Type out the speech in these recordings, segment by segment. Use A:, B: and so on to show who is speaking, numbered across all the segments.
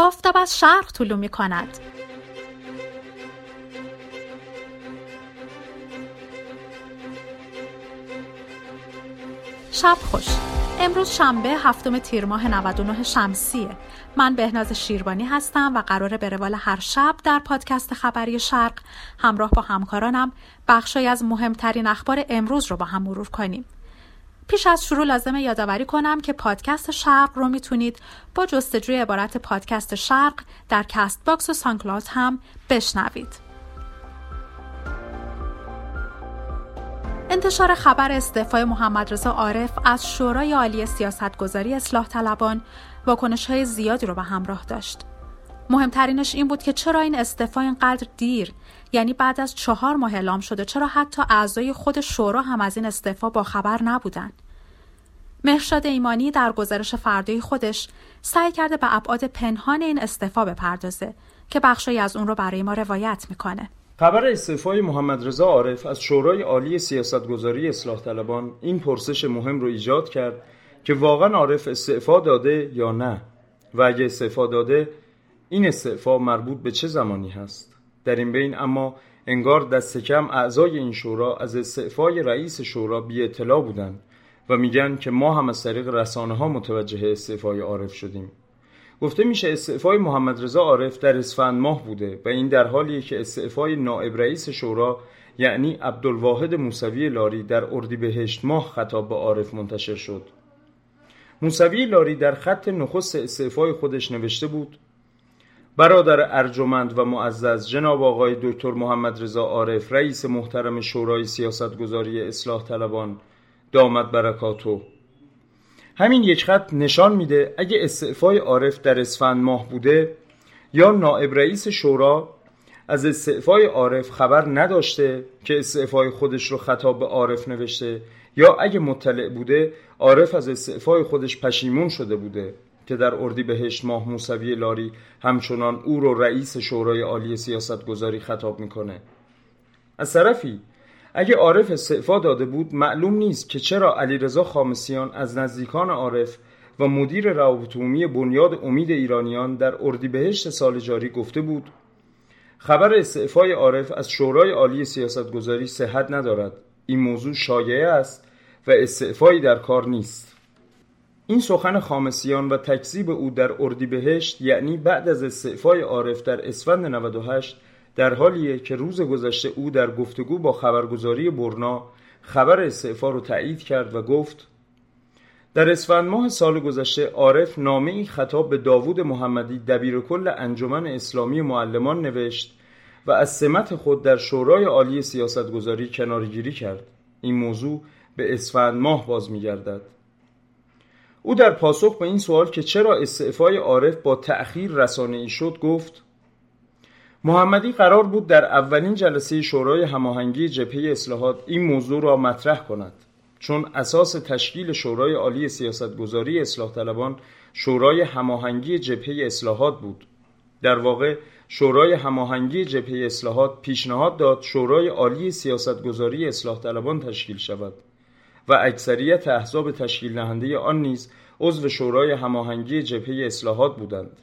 A: آفتاب از شرق طلو می کند. شب خوش. امروز شنبه هفتم تیر ماه 99 شمسیه. من بهناز شیربانی هستم و قراره به روال هر شب در پادکست خبری شرق همراه با همکارانم بخشی از مهمترین اخبار امروز رو با هم مرور کنیم. پیش از شروع لازمه یادآوری کنم که پادکست شرق رو می‌تونید با جستجوی عبارت پادکست شرق در Castbox و SoundCloud هم بشنوید انتشار خبر استعفای محمد رضا عارف از شورای عالی سیاستگذاری اصلاح طلبان واکنش های زیادی رو به همراه داشت. مهمترینش این بود که چرا این استعفا اینقدر دیر یعنی بعد از چهار ماه اعلام شده چرا حتی اعضای خود شورا هم از این استعفا با خبر نبودن. مهرشاد ایمانی در گزارش فردای خودش سعی کرده به ابعاد پنهان این استعفا بپردازه که بخشی از اون رو برای ما روایت می‌کنه.
B: خبر استعفای محمد رضا عارف از شورای عالی سیاستگذاری اصلاح طلبان این پرسش مهم رو ایجاد کرد که واقعا عارف استعفا داده یا نه. و اگه استعفا داده این استعفا مربوط به چه زمانی هست؟ در این بین اما انگار دست کم اعضای این شورا از استعفای رئیس شورا بی اطلاع بودند و میگن که ما هم از طریق رسانه ها متوجه استعفای عارف شدیم. گفته میشه استعفای محمد رضا عارف در اسفند ماه بوده و این در حالیه که استعفای نائب رئیس شورا یعنی عبدالواحد موسوی لاری در اردیبهشت ماه خطاب به عارف منتشر شد. موسوی لاری در خط نخست استعفای خودش نوشته بود برادر ارجمند و معزز جناب آقای دکتر محمد رضا عارف رئیس محترم شورای سیاستگذاری اصلاح طلبان دامد برکاتو همین یک خط نشان میده اگه استعفای عارف در اسفند ماه بوده یا نائب رئیس شورا از استعفای عارف خبر نداشته که استعفای خودش رو خطاب به عارف نوشته یا اگه مطلع بوده عارف از استعفای خودش پشیمون شده بوده. که در اردی بهشت ماه موسوی لاری همچنان او رو رئیس شورای عالی سیاست گذاری خطاب می‌کنه. از طرفی اگه عارف استعفا داده بود معلوم نیست که چرا علیرضا خامسیان از نزدیکان عارف و مدیر روابط عمومی بنیاد امید ایرانیان در اردیبهشت سال جاری گفته بود خبر استعفای عارف از شورای عالی سیاستگذاری صحت ندارد. این موضوع شایعه است و استعفایی در کار نیست. این سخن خامسیان و تکذیب او در اردیبهشت یعنی بعد از استعفای عارف در اسفند 98 در حالیه که روز گذشته او در گفتگو با خبرگزاری برنا خبر استعفا رو تایید کرد و گفت در اسفند ماه سال گذشته عارف نامه ای خطاب به داوود محمدی دبیر کل انجمن اسلامی معلمان نوشت و از سمت خود در شورای عالی سیاستگذاری کنارگیری کرد. این موضوع به اسفند ماه باز میگردد. او در پاسخ به این سوال که چرا استعفای عارف با تأخیر رسانه ای شد گفت محمدی قرار بود در اولین جلسه شورای هماهنگی جبهه اصلاحات این موضوع را مطرح کند چون اساس تشکیل شورای عالی سیاستگذاری اصلاح طلبان شورای هماهنگی جبهه اصلاحات بود. در واقع شورای هماهنگی جبهه اصلاحات پیشنهاد داد شورای عالی سیاستگذاری اصلاح طلبان تشکیل شود. و اکثریت احزاب تشکیل دهنده آن نیز عضو شورای هماهنگی جبهه اصلاحات بودند.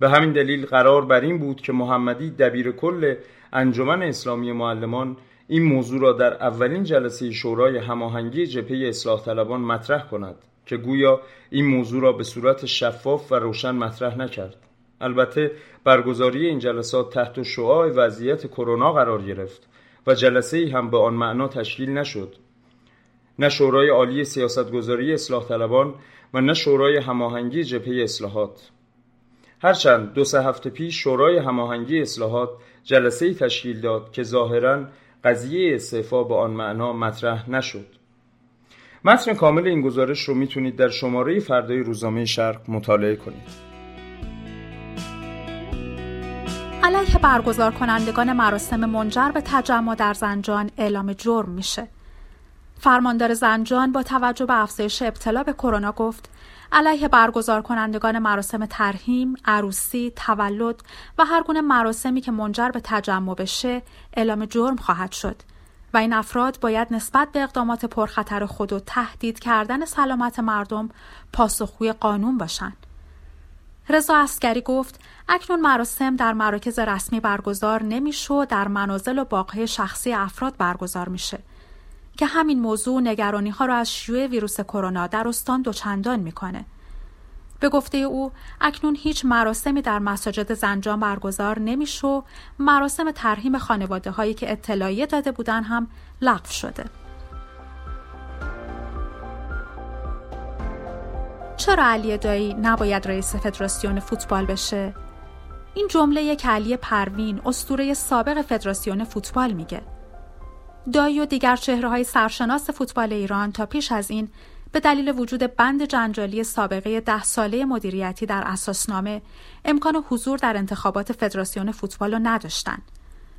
B: به همین دلیل قرار بر این بود که محمدی دبیر کل انجمن اسلامی معلمان این موضوع را در اولین جلسه شورای هماهنگی جبهه اصلاح طلبان مطرح کند که گویا این موضوع را به صورت شفاف و روشن مطرح نکرد. البته برگزاری این جلسات تحت شعاع وضعیت کرونا قرار گرفت و جلسه ای هم به آن معنا تشکیل نشد. نه شورای عالی سیاستگذاری اصلاح طلبان و نه شورای هماهنگی جبهه اصلاحات. هرچند دو سه هفته پیش شورای هماهنگی اصلاحات جلسه تشکیل داد که ظاهرا قضیه استعفا به آن معنا مطرح نشد. متن کامل این گزارش رو می‌تونید در شماره فردای روزنامه شرق مطالعه کنید.
A: علیه برگزار کنندگان مراسم منجر به تجمع در زنجان اعلام جرم میشه. فرماندار زنجان با توجه به افزایش ابتلا به کرونا گفت علیه برگزار کنندگان مراسم ترهیم، عروسی، تولد و هر گونه مراسمی که منجر به تجمع بشه اعلام جرم خواهد شد و این افراد باید نسبت به اقدامات پرخطر خود و تهدید کردن سلامت مردم پاسخگوی قانون باشند. رضا اسکری گفت اکنون مراسم در مراکز رسمی برگزار نمیشه در منازل و باقهای شخصی افراد برگزار میشه که همین موضوع نگرانی ها را از شیوع ویروس کرونا در استان دوچندان می‌کنه. به گفته او اکنون هیچ مراسمی در مساجد زنجان برگزار نمیشه مراسم ترهیم خانواده هایی که اطلاعیه داده بودن هم لغو شده. چرا علی دایی نباید رئیس فدراسیون فوتبال بشه؟ این جمله یک علی پروین استوره سابق فدراسیون فوتبال میگه. دایی و دیگر چهره های سرشناس فوتبال ایران تا پیش از این به دلیل وجود بند جنجالی سابقه ده ساله مدیریتی در اساسنامه امکان حضور در انتخابات فدراسیون فوتبال را نداشتند.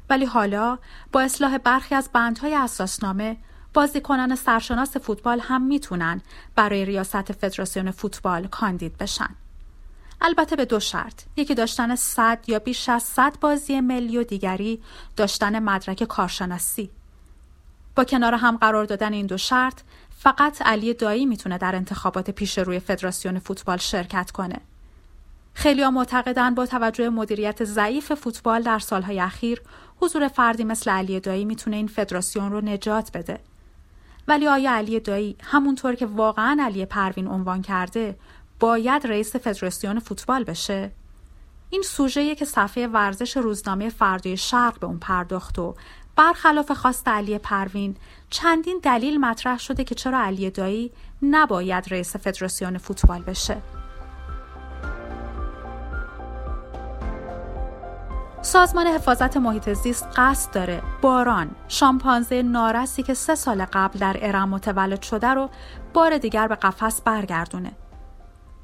A: ولی حالا با اصلاح برخی از بندهای اساسنامه بازیکنان سرشناس فوتبال هم می‌تونن برای ریاست فدراسیون فوتبال کاندید بشن. البته به دو شرط یکی داشتن صد یا بیش از صد بازی ملی و دیگری داشتن مدرک کارشناسی با کنار هم قرار دادن این دو شرط فقط علی دایی می‌تونه در انتخابات پیش روی فدراسیون فوتبال شرکت کنه. خیلی ها معتقدن با توجه مدیریت ضعیف فوتبال در سالهای اخیر حضور فردی مثل علی دایی می‌تونه این فدراسیون رو نجات بده. ولی آیا علی دایی همونطور که واقعا علی پروین عنوان کرده باید رئیس فدراسیون فوتبال بشه؟ این سوژه که صفحه ورزش روزنامه فردای شرق به اون پرداخت و برخلاف خواست علی پروین چندین دلیل مطرح شده که چرا علی دایی نباید رئیس فدراسیون فوتبال بشه. سازمان حفاظت محیط زیست قصد داره باران شامپانزه نارسی که سه سال قبل در ارم متولد شده رو بار دیگر به قفس برگردونه.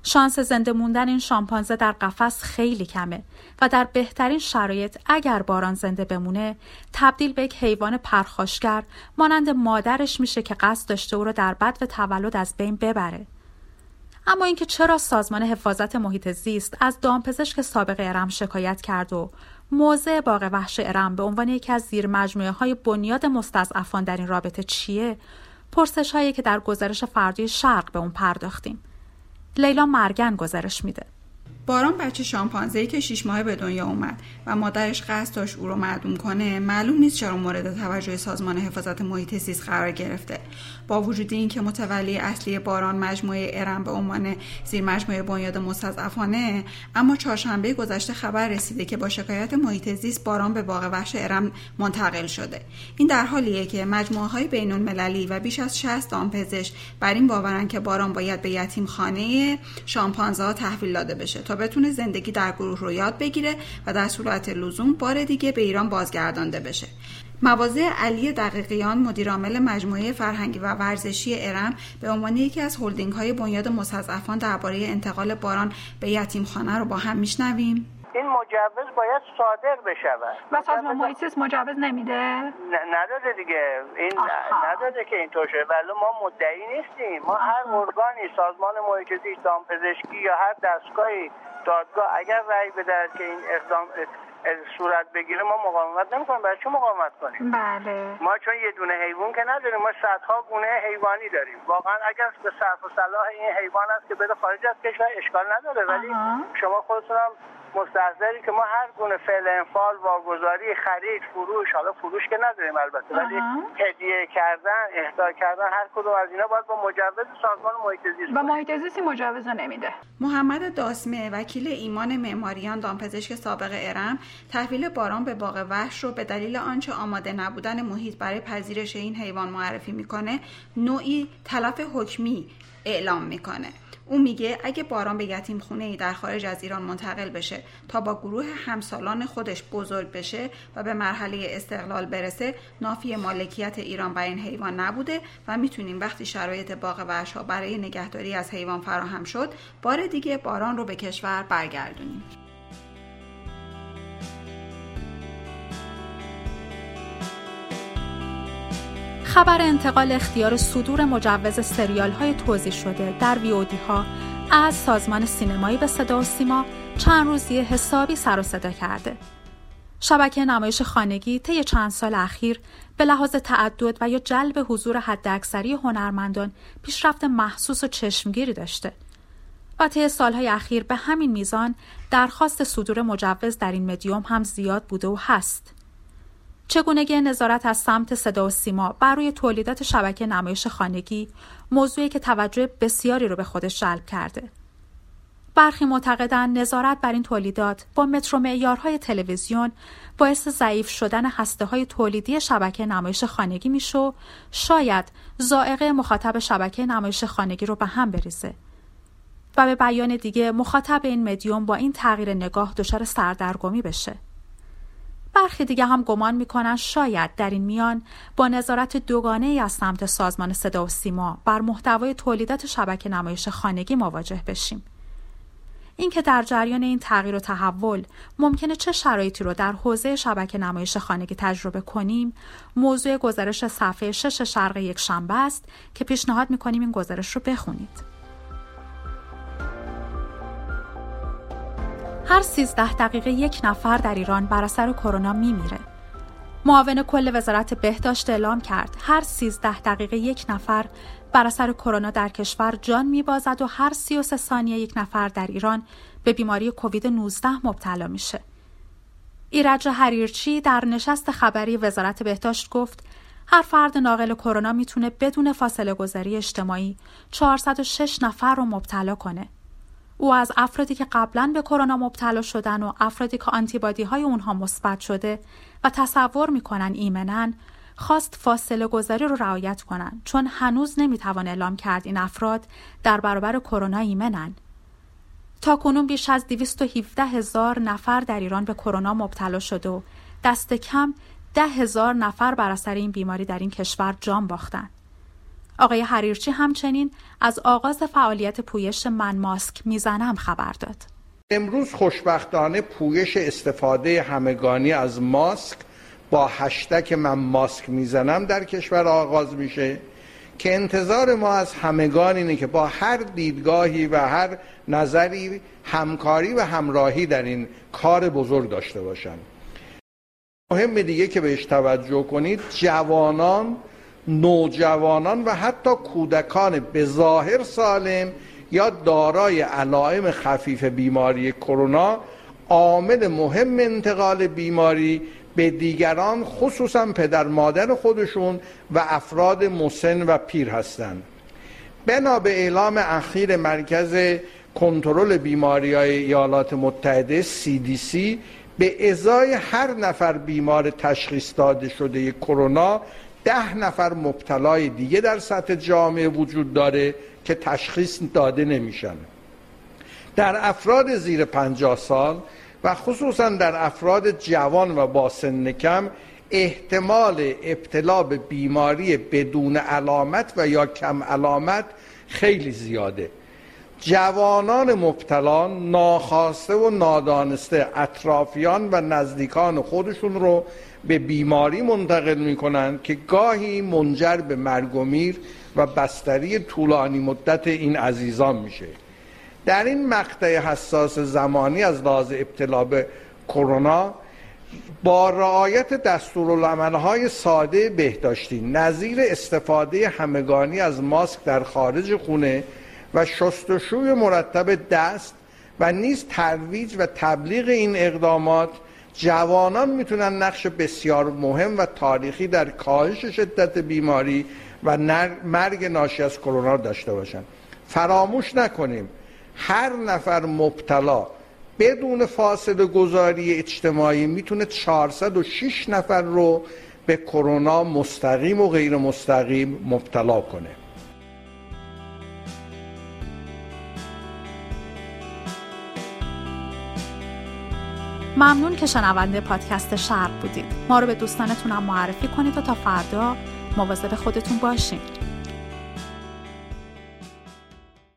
A: شانس زنده موندن این شامپانزه در قفس خیلی کمه و در بهترین شرایط اگر باران زنده بمونه تبدیل به یک حیوان پرخاشگر مانند مادرش میشه که قصد داشته او را در بد و تولد از بین ببره. اما اینکه چرا سازمان حفاظت محیط زیست از دامپزشک سابق ارم شکایت کرد و موضع باغ وحش ارم به عنوان یکی از زیر مجموعه های بنیاد مستضعفان در این رابطه چیه؟ پرسش هایی که در گزارش فردی شرق به اون پرداختیم. لیلا مرگن گزارش میده.
C: باران بچه شامپانزه که شیش ماه به دنیا اومد و مادرش قصد داشت او رو معدوم کنه معلوم نیست چرا مورد توجه سازمان حفاظت محیط زیست قرار گرفته. با وجود اینکه متولی اصلی باران مجموعه ارم به عنوان زیر مجموعه بنیاد مستضعفانه اما چهارشنبه گذشته خبر رسیده که با شکایت محیط زیست باران به باغ وحش ارم منتقل شده. این در حالیه که مجموعه های بین المللی و بیش از 60 دامپزشک بر این باورن که باران باید به یتیم خانه شامپانزه ها تحویل داده بشه تا بتونه زندگی در گروه رو یاد بگیره و در صورت لزوم بار دیگه به ایران بازگردانده بشه. مواضع علی دقیقیان مدیرعامل مجموعه فرهنگی و ورزشی ارم به عنوان یکی از هلدینگ های بنیاد مستضعفان درباره انتقال باران به یتیمخانه رو با هم میشنویم.
D: این مجوز باید صادر بشود.
E: و سازمان محیط مجوز نمیده؟
D: نداده دیگه. این نداده که اینطور شده ولی ما مدعی نیستیم. ما هر ارگانی سازمان محیط زیست دامپزشکی یا هر دستگاهی دادگاه اگر رأی بده که این اقدام صورت بگیره ما مقاومت نمی‌کنیم. برای چه مقاومت کنیم؟
E: بله.
D: ما چون یه دونه حیوان که نداریم ما صدها گونه حیوانی داریم. واقعا اگر به صرف و صلاح این حیوان است که بده خارج از کشور اشکال نداره. ولی شما خودتون هم مستحضری که ما هر گونه فعل انفال واگذاری خرید فروش حالا فروش که نداریم البته ولی هدیه کردن اهدا کردن هر کدوم از اینا باید با مجوز سازمان محیط زیست
E: و محیط زیست مجوز نمیده.
C: محمد داسمه وکیل ایمان معماریان دامپزشک سابق ارم تحویل باران به باغ وحش رو به دلیل آنچه آماده نبودن محیط برای پذیرش این حیوان معرفی می‌کنه نوعی تلف حکمی. اعلام می‌کنه. او میگه اگه باران به یتیم خونه ای در خارج از ایران منتقل بشه تا با گروه همسالان خودش بزرگ بشه و به مرحله استقلال برسه نافی مالکیت ایران بر این حیوان نبوده و می‌تونیم وقتی شرایط باغ وحشها برای نگهداری از حیوان فراهم شد بار دیگه باران رو به کشور برگردونیم.
A: خبر انتقال اختیار صدور مجوز سریال های توضیح شده در ویودی ها از سازمان سینمایی به صدا و سیما چند روزی حسابی سر و صدا کرده. شبکه نمایش خانگی طی چند سال اخیر به لحاظ تعدد و یا جلب حضور حداکثری هنرمندان پیشرفت محسوس و چشمگیری داشته. و طی سالهای اخیر به همین میزان درخواست صدور مجوز در این مدیوم هم زیاد بوده و هست. چگونگی نظارت از سمت صدا و سیما بر روی تولیدات شبکه نمایش خانگی موضوعی که توجه بسیاری رو به خودش جلب کرده. برخی معتقدند نظارت بر این تولیدات با مترو معیارهای تلویزیون باعث ضعیف شدن هسته های تولیدی شبکه نمایش خانگی میشو شاید زائقه مخاطب شبکه نمایش خانگی رو به هم بریزه و به بیان دیگه مخاطب این مدیوم با این تغییر نگاه دچار سردرگمی بشه برخی دیگه هم گمان می‌کنن شاید در این میان با نظارت دوگانه ای از سمت سازمان صدا و سیما بر محتوای تولیدات شبکه نمایش خانگی مواجه بشیم. اینکه در جریان این تغییر و تحول ممکنه چه شرایطی رو در حوزه شبکه نمایش خانگی تجربه کنیم موضوع گزارش صفحه شش شرق یک شنبه است که پیشنهاد می‌کنیم این گزارش رو بخونید. هر 13 دقیقه یک نفر در ایران بر اثر کرونا میمیره. معاون کل وزارت بهداشت اعلام کرد هر 13 دقیقه یک نفر بر اثر کرونا در کشور جان میبازد و هر 33 ثانیه یک نفر در ایران به بیماری کووید 19 مبتلا میشه. ایرج حریرچی در نشست خبری وزارت بهداشت گفت هر فرد ناقل کرونا می‌تونه بدون فاصله گذاری اجتماعی 406 نفر رو مبتلا کنه. او از افرادی که قبلا به کرونا مبتلا شدن و افرادی که آنتیبادی های اونها مثبت شده و تصور می‌کنن ایمنن خواست فاصله گذاری رو رعایت کنند چون هنوز نمی‌توان اعلام کرد این افراد در برابر کرونا ایمنن تا کنون بیش از 217 هزار نفر در ایران به کرونا مبتلا شده و دست کم ده هزار نفر بر اثر این بیماری در این کشور جان باختند. آقای حریرچی همچنین از آغاز فعالیت پویش من ماسک می‌زنم خبر داد.
F: امروز خوشبختانه پویش استفاده همگانی از ماسک با هشتک من ماسک می‌زنم در کشور آغاز میشه که انتظار ما از همگان اینه که با هر دیدگاهی و هر نظری همکاری و همراهی در این کار بزرگ داشته باشن مهم دیگه که بهش توجه کنید جوانان نوجوانان و حتی کودکان به ظاهر سالم یا دارای علائم خفیف بیماری کرونا عامل مهم انتقال بیماری به دیگران خصوصا پدر مادر خودشون و افراد مسن و پیر هستند. بنا به اعلام اخیر مرکز کنترل بیماری های ایالات متحده CDC به ازای هر نفر بیمار تشخیص داده شده کرونا ده نفر مبتلای دیگه در سطح جامعه وجود داره که تشخیص داده نمیشن. در افراد زیر پنجاه سال و خصوصا در افراد جوان و با سن کم احتمال ابتلا به بیماری بدون علامت و یا کم علامت خیلی زیاده. جوانان مبتلا ناخواسته و نادانسته اطرافیان و نزدیکان خودشون رو به بیماری منتقل می‌کنند که گاهی منجر به مرگ و میر و بستری طولانی مدت این عزیزان میشه. در این مقطع حساس زمانی از لحاظ ابتلا به کرونا با رعایت دستورالعملهای ساده بهداشتی نظیر استفاده همگانی از ماسک در خارج خونه و شستشوی مرتب دست و نیز ترویج و تبلیغ این اقدامات جوانان می‌تونن نقش بسیار مهم و تاریخی در کاهش شدت بیماری و مرگ ناشی از کرونا داشته باشند فراموش نکنیم هر نفر مبتلا بدون فاصله گذاری اجتماعی می‌تونه 406 نفر رو به کرونا مستقیم و غیر مستقیم مبتلا کنه.
A: ممنون که شنونده پادکست شرق بودید. ما رو به دوستانتون هم معرفی کنید و تا فردا مواظب خودتون باشین.